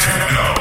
techno.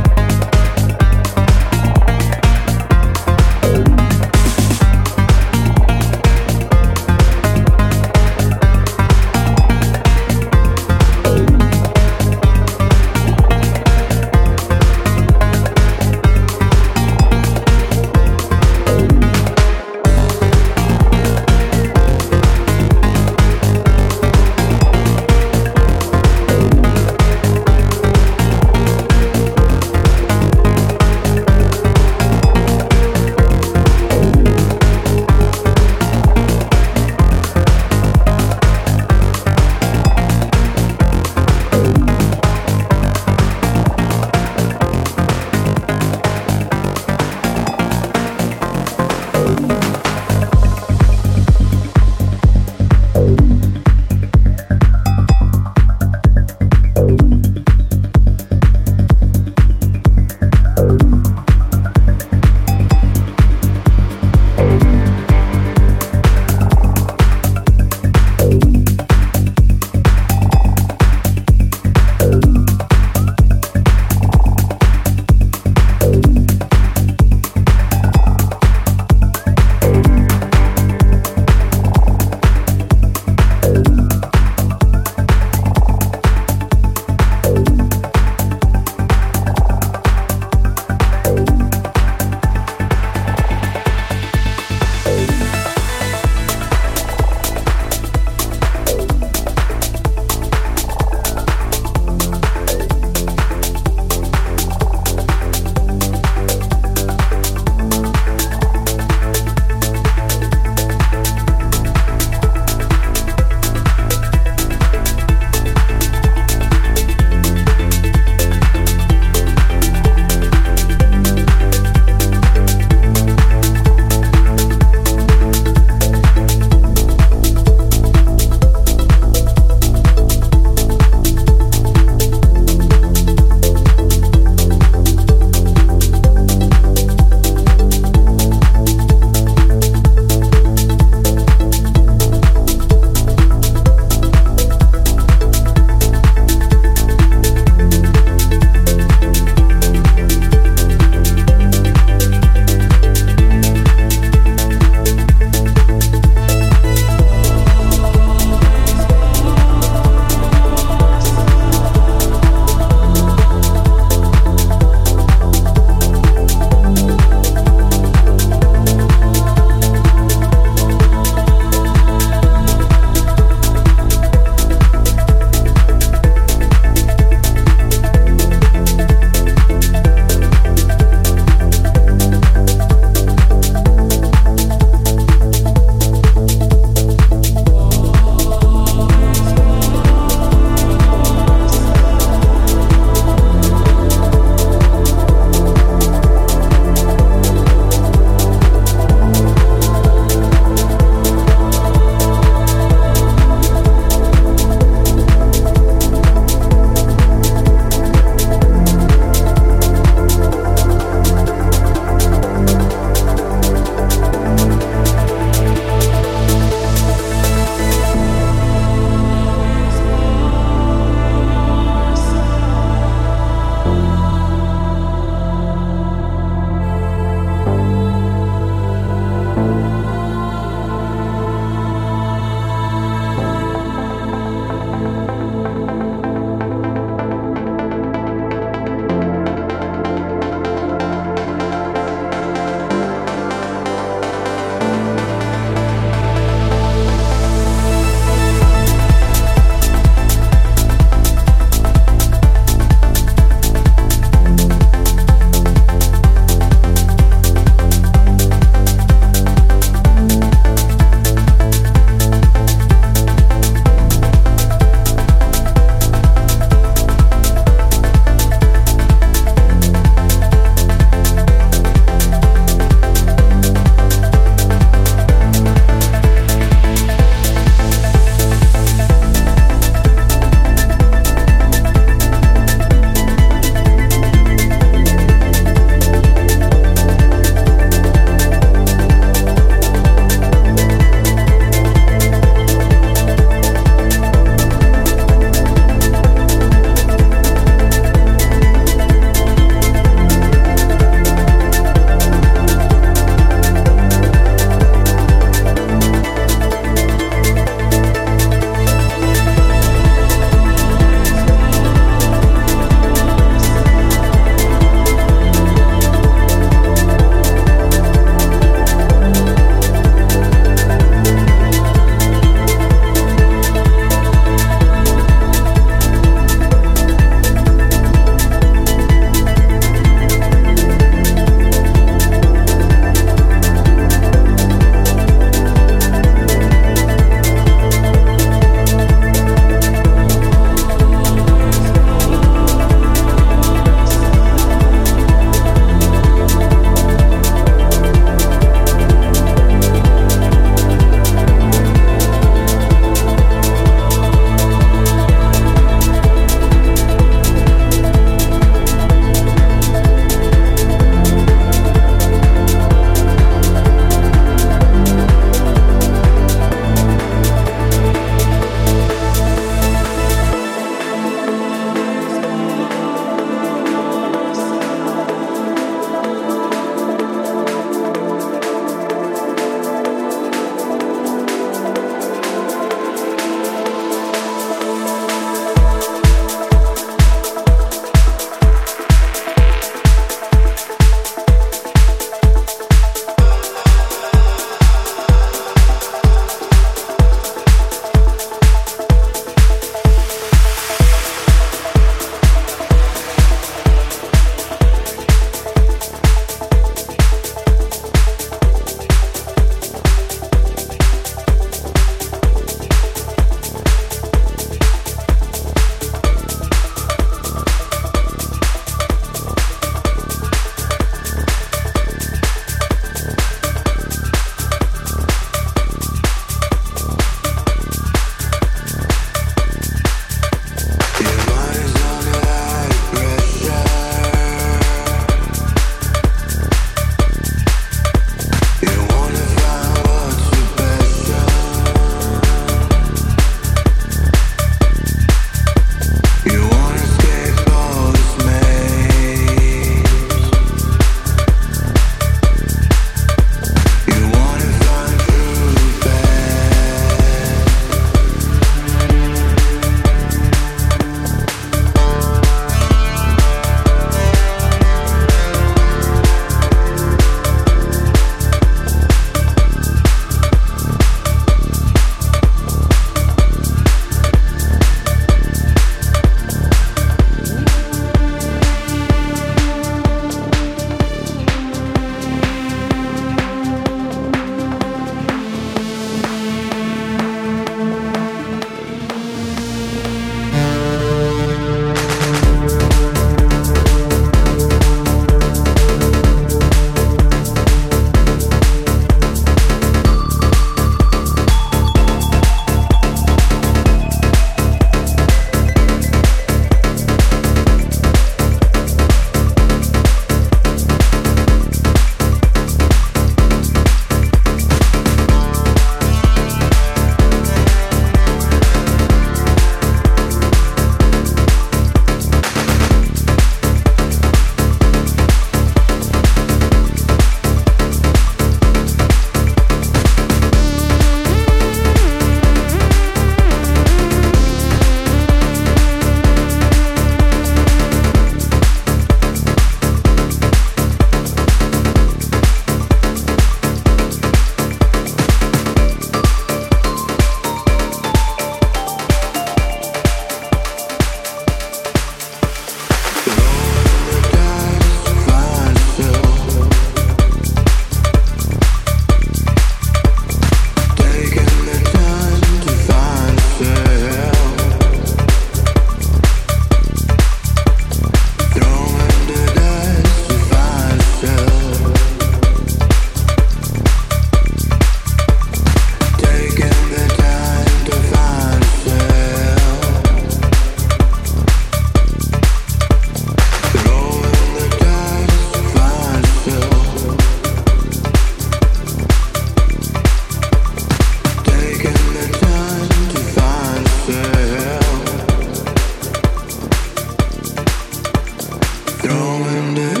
throwing dirt.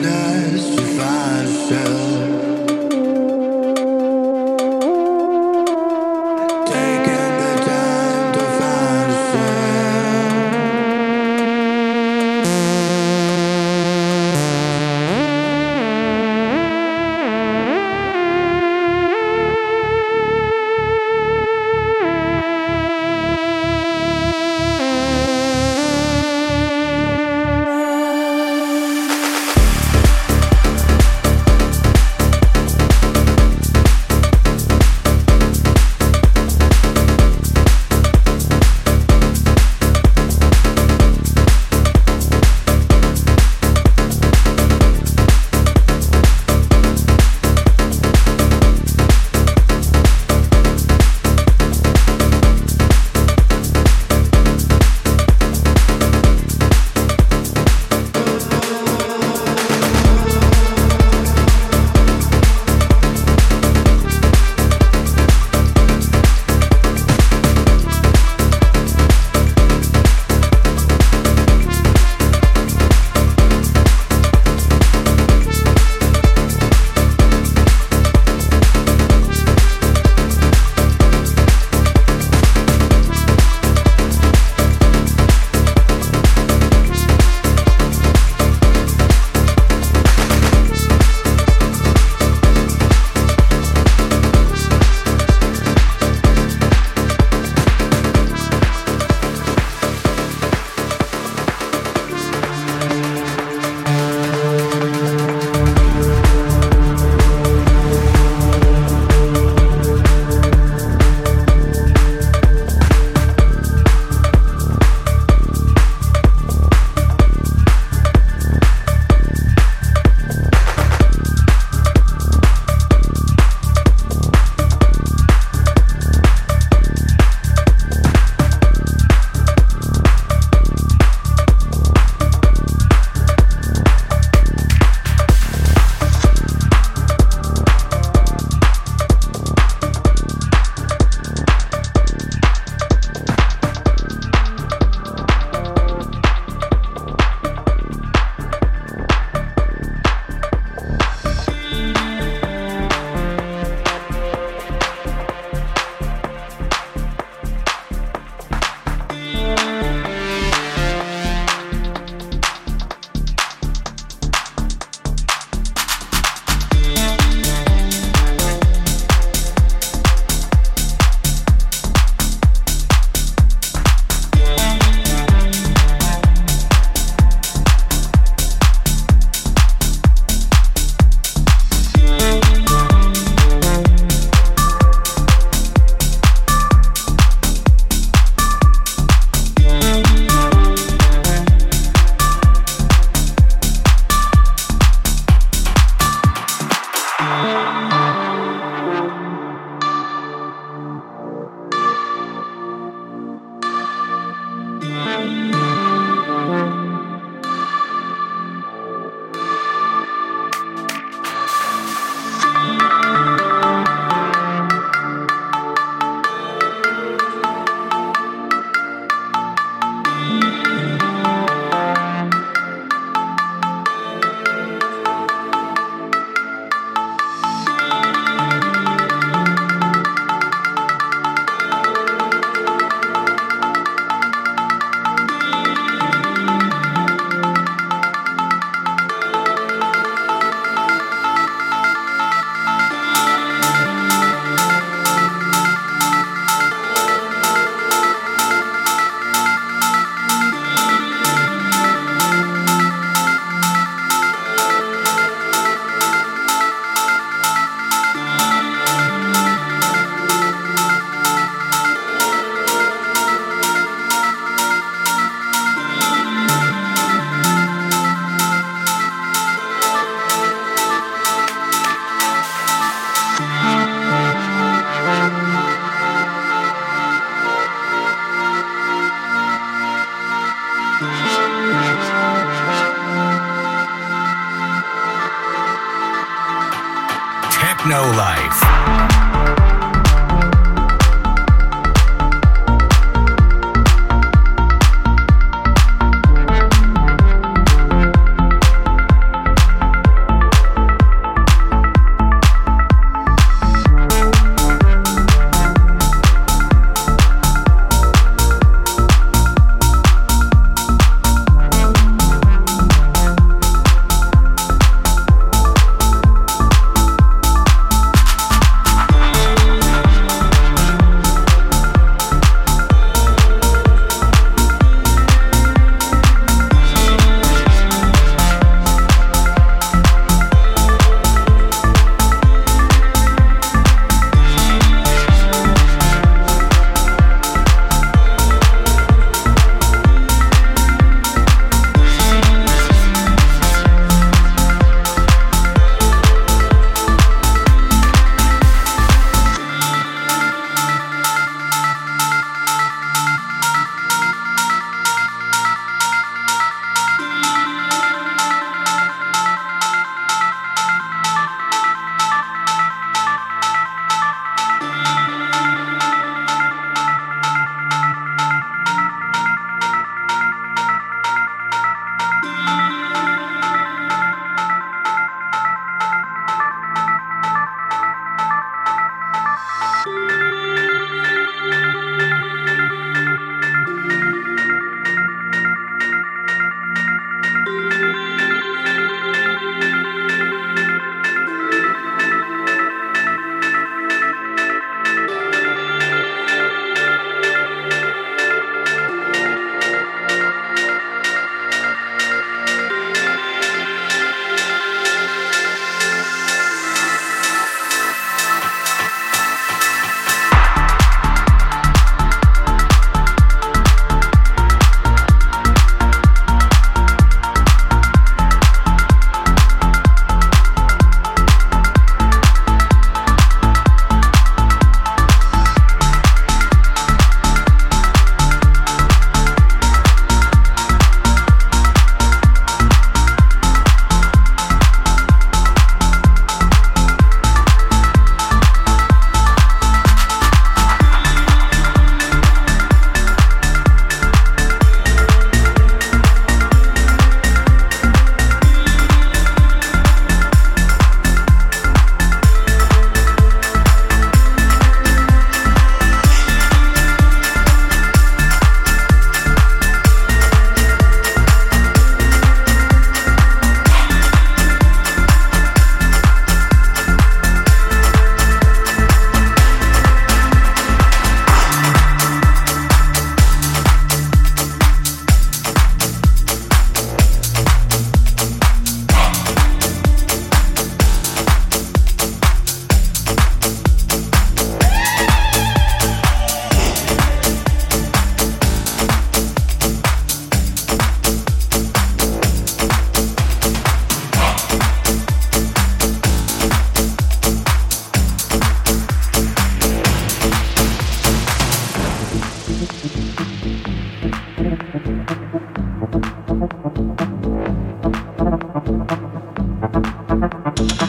Thank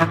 you.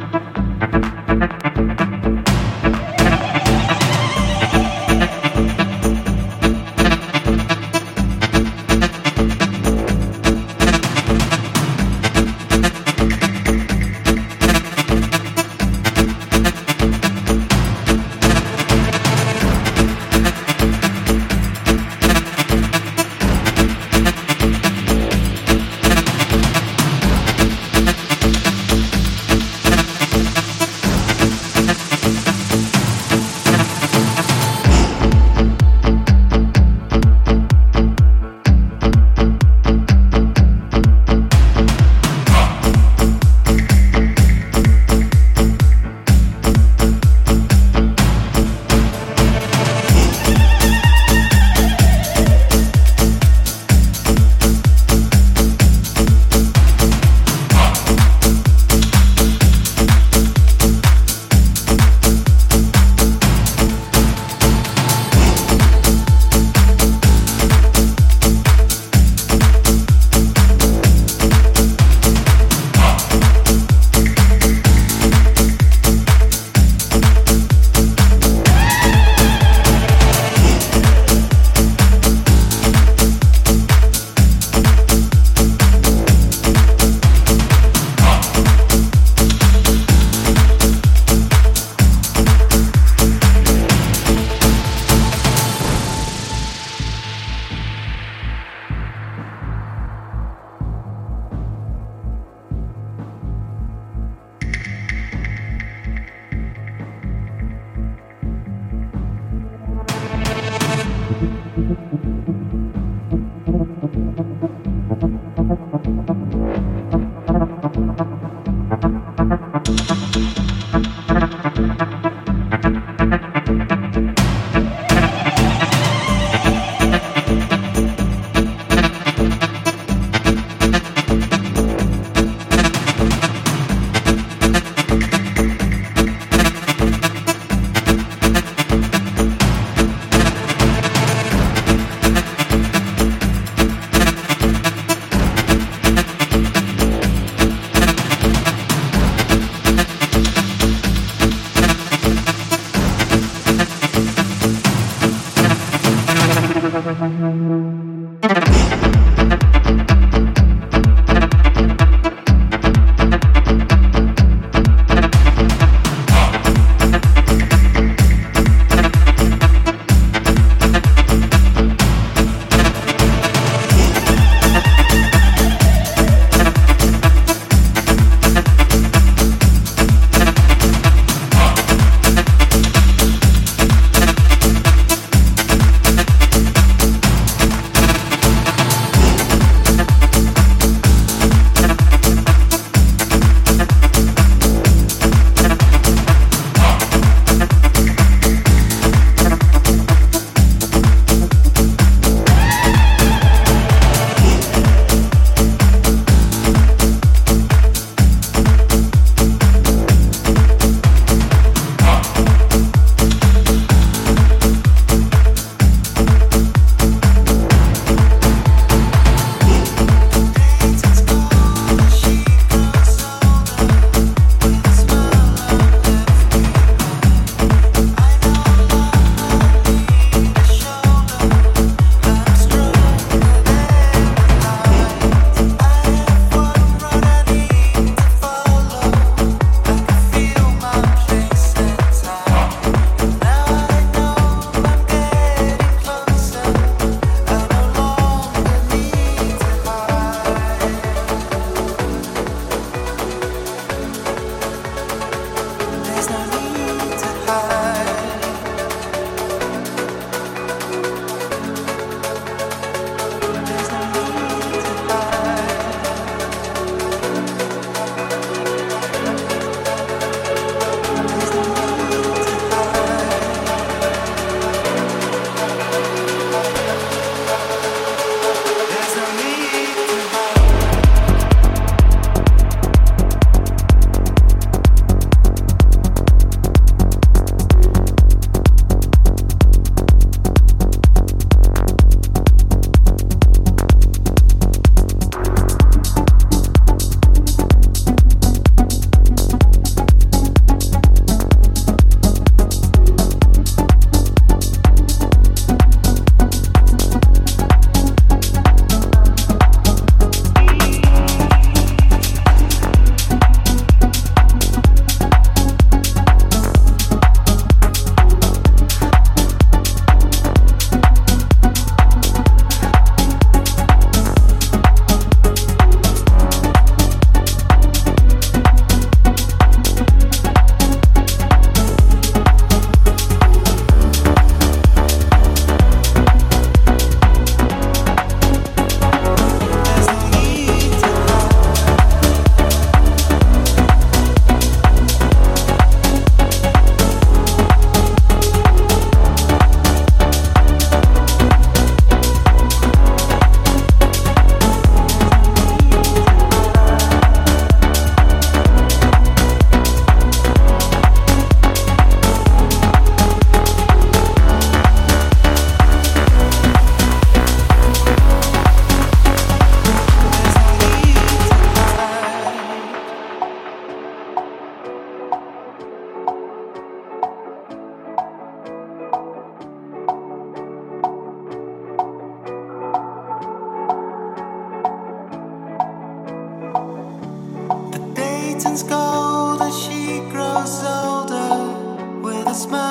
There's